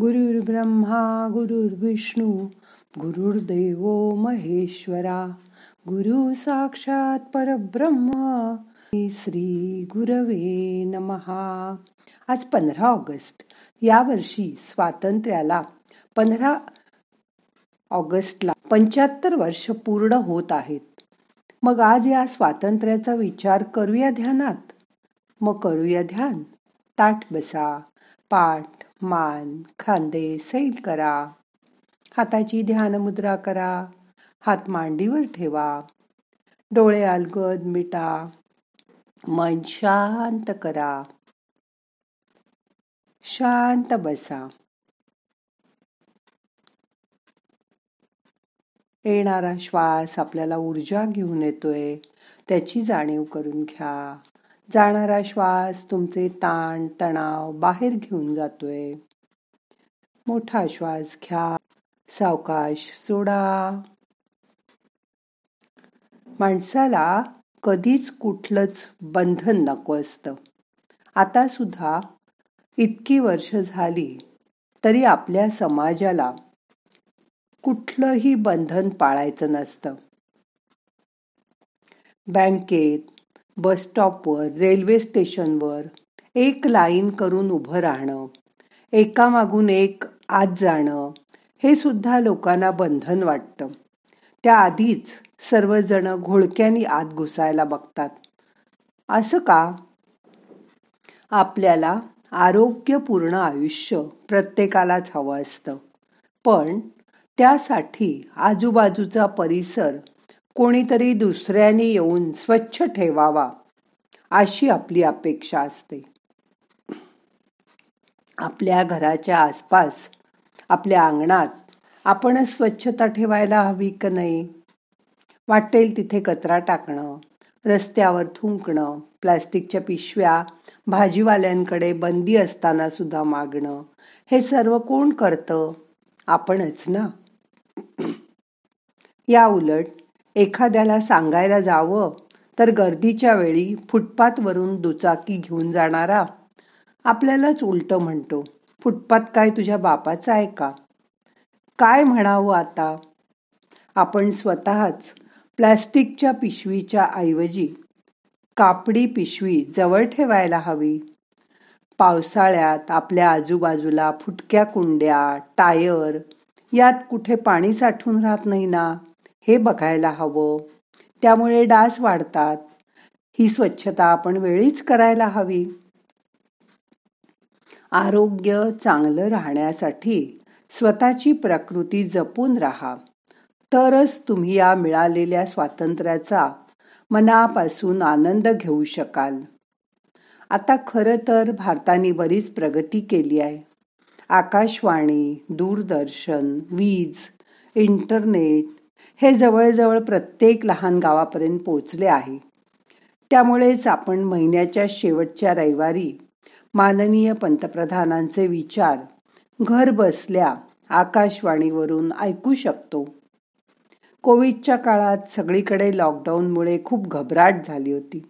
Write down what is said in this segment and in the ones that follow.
गुरुर्ब्रह्मा गुरुर्विष्णू गुरुर्देव महेश्वरा गुरु साक्षात परब्रह्म श्री गुरवे नमहा आज पंधरा ऑगस्ट या वर्षी स्वातंत्र्याला पंधरा ऑगस्टला पंच्याहत्तर वर्ष पूर्ण होत आहेत. मग आज या स्वातंत्र्याचा विचार करूया ध्यानात? मग करूया ध्यान. ताठ बसा पाठ मान खांदे सैल करा. हाताची ध्यान मुद्रा करा. हात मांडीवर ठेवा. डोळे अलगद मिटा. मन शांत करा. शांत बसा. येणारा श्वास आपल्याला ऊर्जा घेऊन येतोय. त्याची जाणीव करून घ्या. जाणारा श्वास तुमचे ताण तणाव बाहेर घेऊन जातोय. मोठा श्वास घ्या सावकाश सोडा. माणसाला कधीच कुठलंच बंधन नको असतं. आता सुद्धा इतकी वर्ष झाली तरी आपल्या समाजाला कुठलंही बंधन पाळायचं नसतं. बँकेत बस स्टॉपवर रेल्वे स्टेशनवर एक लाईन करून उभं राहणं एकामागून एक आत जाणं हे सुद्धा लोकांना बंधन वाटतं. त्या आधीच सर्वजण घोळक्यानी आत घुसायला बघतात. असं का? आपल्याला आरोग्यपूर्ण आयुष्य प्रत्येकालाच हवं असतं. पण त्यासाठी आजूबाजूचा परिसर कोणीतरी दुसऱ्याने येऊन स्वच्छ ठेवावा अशी आपली अपेक्षा असते. आपल्या घराच्या आसपास आपल्या अंगणात आपणच स्वच्छता ठेवायला हवी का नाही? वाटेल तिथे कचरा टाकणं रस्त्यावर थुंकणं प्लास्टिकच्या पिशव्या भाजीवाल्यांकडे बंदी असताना सुद्धा मागणं हे सर्व कोण करतं? आपणच ना? या उलट एखाद्याला सांगायला जावं तर गर्दीच्या वेळी फुटपाथवरून दुचाकी घेऊन जाणारा आपल्यालाच उलटं म्हणतो फुटपाथ काय तुझ्या बापाचा आहे का? काय म्हणावं आता? आपण स्वतःच प्लॅस्टिकच्या पिशवीच्या ऐवजी कापडी पिशवी जवळ ठेवायला हवी. पावसाळ्यात आपल्या आजूबाजूला फुटक्या कुंड्या टायर यात कुठे पाणी साठून राहत नाही ना? हे बघायला हवं. त्यामुळे डास वाढतात. ही स्वच्छता आपण वेळीच करायला हवी. आरोग्य चांगलं राहण्यासाठी स्वतःची प्रकृती जपून राहा. तरच तुम्ही या मिळालेल्या स्वातंत्र्याचा मनापासून आनंद घेऊ शकाल. आता खरं तर भारताने बरीच प्रगती केली आहे. आकाशवाणी दूरदर्शन वीज इंटरनेट हे जवळजवळ प्रत्येक लहान गावापर्यंत पोचले आहे. त्यामुळेच आपण महिन्याच्या शेवटच्या रविवारी माननीय पंतप्रधानांचे विचार घर बसल्या आकाशवाणीवरून ऐकू शकतो. कोविडच्या काळात सगळीकडे लॉकडाऊनमुळे खूप घबराट झाली होती.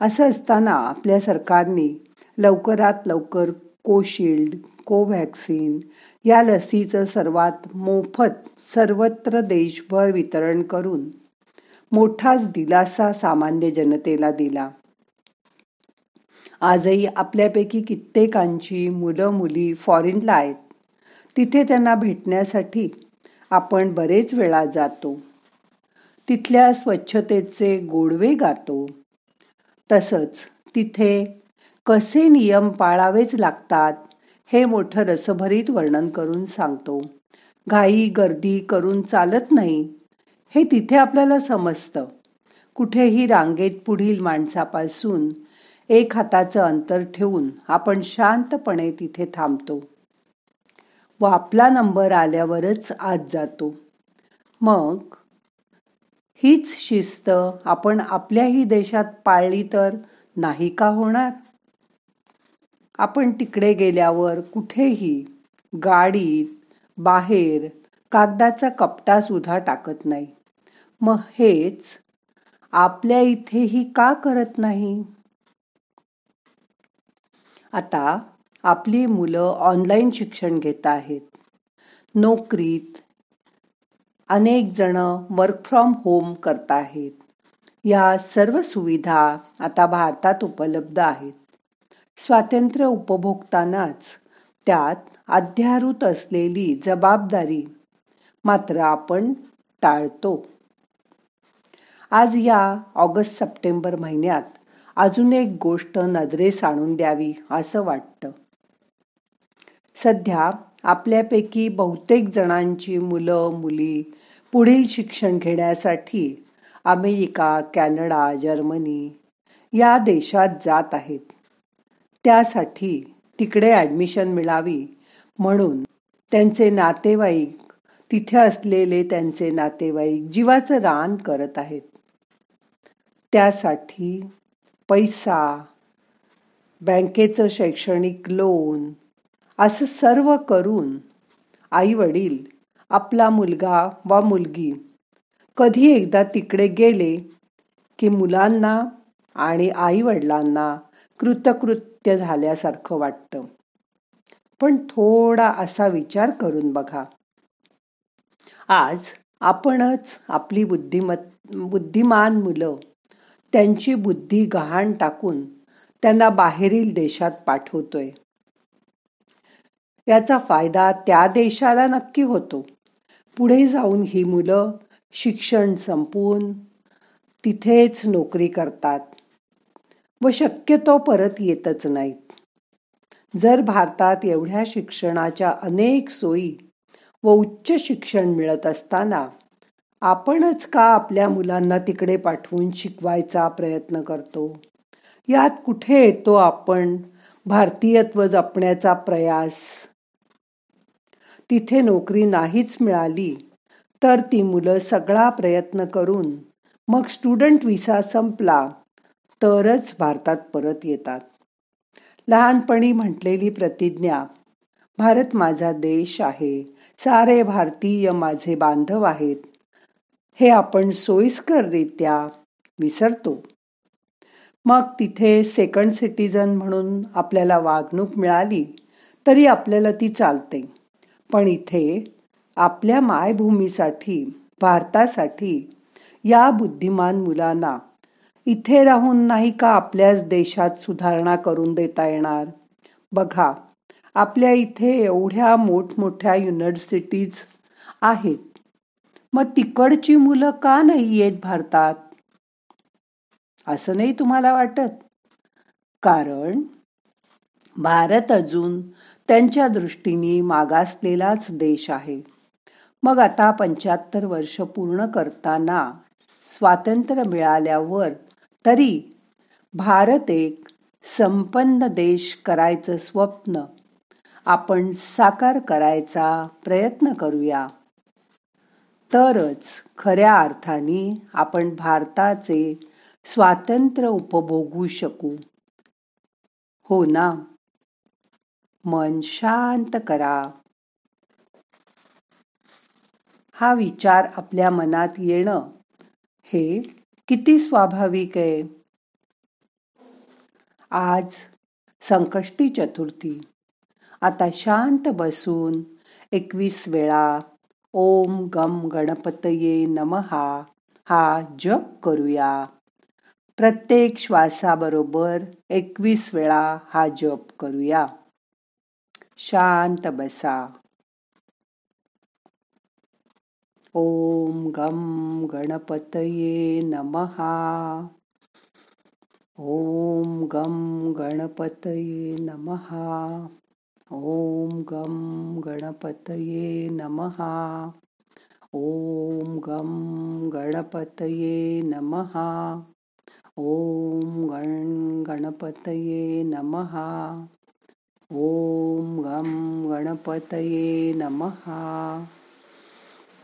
असं असताना आपल्या सरकारने लवकरात लवकर कोशिल्ड कोव्हॅक्सिन या लसीचं सर्वात मोफत सर्वत्र देशभर वितरण करून मोठाच दिलासा सामान्य जनतेला दिला. आजही आपल्यापैकी कित्येकांची मुलं मुली फॉरेनला आहेत. तिथे त्यांना भेटण्यासाठी आपण बरेच वेळा जातो. तिथल्या स्वच्छतेचे गोडवे गातो. तसंच तिथे कसे नियम पाळावेच लागतात हे मोठं रसभरीत वर्णन करून सांगतो. घाई गर्दी करून चालत नाही. हे तिथे आपल्याला समजतं. कुठेही रांगेत पुढील माणसापासून एक हाताचं अंतर ठेवून आपण शांतपणे तिथे थांबतो. व आपला नंबर आल्यावरच आत जातो. मग हीच शिस्त आपण आपल्याही देशात पाळली तर नाही का होणार? आपण तिकडे गेल्यावर कुठेही गाडीत बाहेर कागदाचा कपटा सुद्धा टाकत नाही. मग हेच आपल्या इथेही का करत नाही? आता आपली मुलं ऑनलाईन शिक्षण घेत आहेत. नोकरीत अनेक जण वर्क फ्रॉम होम करत आहेत. या सर्व सुविधा आता भारतात उपलब्ध आहेत. स्वातंत्र्य उपभोगतानाच त्यात अध्यारूत असलेली जबाबदारी मात्र आपण टाळतो. आज या ऑगस्ट सप्टेंबर महिन्यात अजून एक गोष्ट नजरेस आणून द्यावी असं वाटतं. सध्या आपल्यापैकी बहुतेक जणांची मुलं मुली पुढील शिक्षण घेण्यासाठी अमेरिका कॅनडा जर्मनी या देशात जात आहेत. त्यासाठी तिकडे ॲडमिशन मिळावी म्हणून त्यांचे नातेवाईक तिथे असलेले त्यांचे नातेवाईक जीवाचं रान करत आहेत. त्यासाठी पैसा बँकेचं शैक्षणिक लोन असं सर्व करून आई वडील आपला मुलगा वा मुलगी कधी एकदा तिकडे गेले की मुलांना आणि आई वडिलांना कृतकृत्य झाल्यासारखं वाटतं. पण थोडा असा विचार करून बघा. आज आपणच आपली बुद्धिमत बुद्धिमान मुलं त्यांची बुद्धी गहाण टाकून त्यांना बाहेरील देशात पाठवतोय. याचा फायदा त्या देशाला नक्की होतो. पुढे जाऊन ही मुलं शिक्षण संपवून तिथेच नोकरी करतात. व शक्यतो परत येतच नाहीत. जर भारतात एवढ्या शिक्षणाच्या अनेक सोयी व उच्च शिक्षण मिळत असताना आपणच का आपल्या मुलांना तिकडे पाठवून शिकवायचा प्रयत्न करतो? यात कुठे येतो आपण? भारतीयत्व जपण्याचा प्रयास? तिथे नोकरी नाहीच मिळाली तर ती मुलं सगळा प्रयत्न करून मग स्टुडंट विसा संपला तरच भारतात परत येतात. लहानपणी म्हटलेली प्रतिज्ञा भारत माझा देश आहे सारे भारतीय माझे बांधव आहेत हे आपण सोयीस्कररित्या विसरतो. मग तिथे सेकंड सिटीजन म्हणून आपल्याला वागणूक मिळाली तरी आपल्याला ती चालते. पण इथे आपल्या मायभूमीसाठी भारतासाठी या बुद्धिमान मुलांना इथे राहून नाही का आपल्याच देशात सुधारणा करून देता येणार? बघा आपल्या इथे एवढ्या मोठमोठ्या युनिव्हर्सिटीज आहेत. मग तिकडची मुलं का नाही येत भारतात? असं नाही तुम्हाला वाटत? कारण भारत अजून त्यांच्या दृष्टीने मागासलेलाच देश आहे. मग आता पंच्याहत्तर वर्ष पूर्ण करताना स्वातंत्र्य मिळाल्यावर तरी भारत एक संपन्न देश करायचं स्वप्न आपण साकार करायचा प्रयत्न करूया. तरच खऱ्या अर्थाने आपण भारताचे स्वातंत्र्य उपभोगू शकू. हो ना? मन शांत करा. हा विचार आपल्या मनात येणं हे किती स्वाभाविक आहे. आज संकष्टी चतुर्थी. आता शांत बसून एकवीस वेळा ओम गम गणपतये नमहा हा जप करूया. प्रत्येक श्वासाबरोबर एकवीस वेळा हा जप करूया. शांत बसा. ओम गम गणपतये नमहा ओम गम गणपतये नमहा ओम गम गणपतये नमहा ओम गम गणपतये नमहा ओम गण गणपतये नमहा ओम गम गणपतये नमहा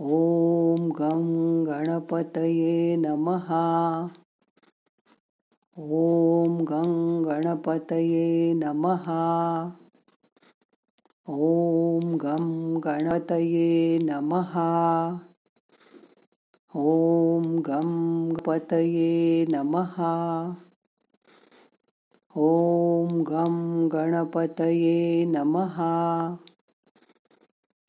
ॐ गं गणपतये नमः। ॐ गं गणपतये नमः। ॐ गं गणपतये नमः। ॐ गं गणपतये नमः। ॐ गं गणपतये नमः।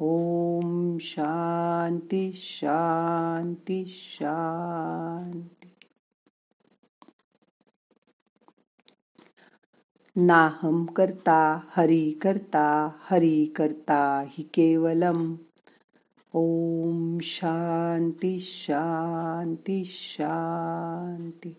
ॐ शांती शांती शांती। नाहम करता हरि करता हरि करता हि केवलम। ओम शांती शांती शांती।